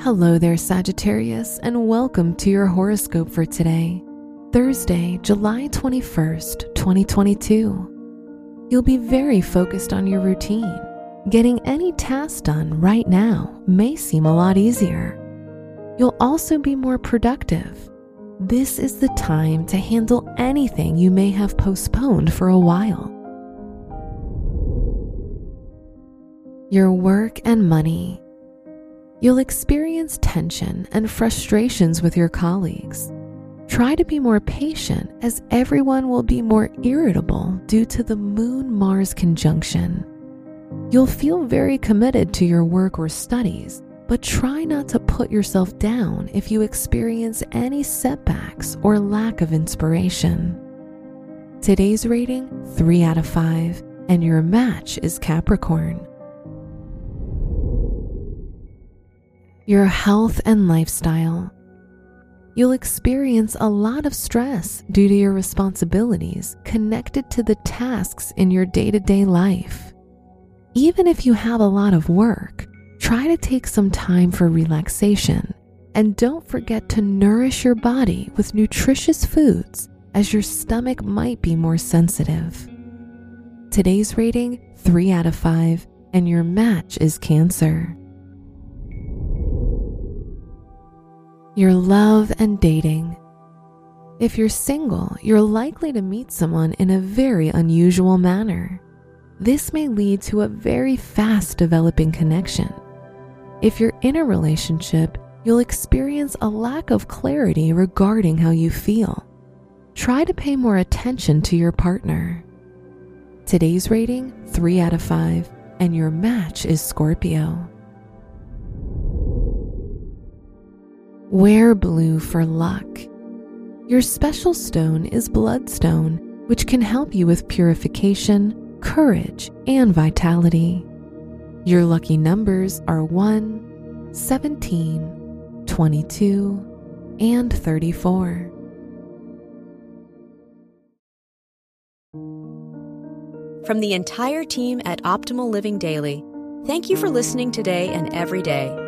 Hello there, Sagittarius, and welcome to your horoscope for today, Thursday, July 21st, 2022. You'll be very focused on your routine. Getting any task done right now may seem a lot easier. You'll also be more productive. This is the time to handle anything you may have postponed for a while. Your work and money. You'll experience tension and frustrations with your colleagues. Try to be more patient as everyone will be more irritable due to the Moon Mars conjunction. You'll feel very committed to your work or studies, but try not to put yourself down if you experience any setbacks or lack of inspiration. Today's rating 3 out of 5, and your match is Capricorn. Your health and lifestyle. You'll experience a lot of stress due to your responsibilities connected to the tasks in your day to day life. Even if you have a lot of work, try to take some time for relaxation and don't forget to nourish your body with nutritious foods as your stomach might be more sensitive. Today's rating 3 out of 5, and your match is Cancer. Your love and dating. If you're single, you're likely to meet someone in a very unusual manner. This may lead to a very fast developing connection. If you're in a relationship, you'll experience a lack of clarity regarding how you feel. Try to pay more attention to your partner. Today's rating 3 out of 5, and your match is Scorpio. Wear blue for luck. Your special stone is bloodstone, which can help you with purification, courage, and vitality. Your lucky numbers are 1, 17, 22, and 34. From the entire team at Optimal Living Daily, thank you for listening today and every day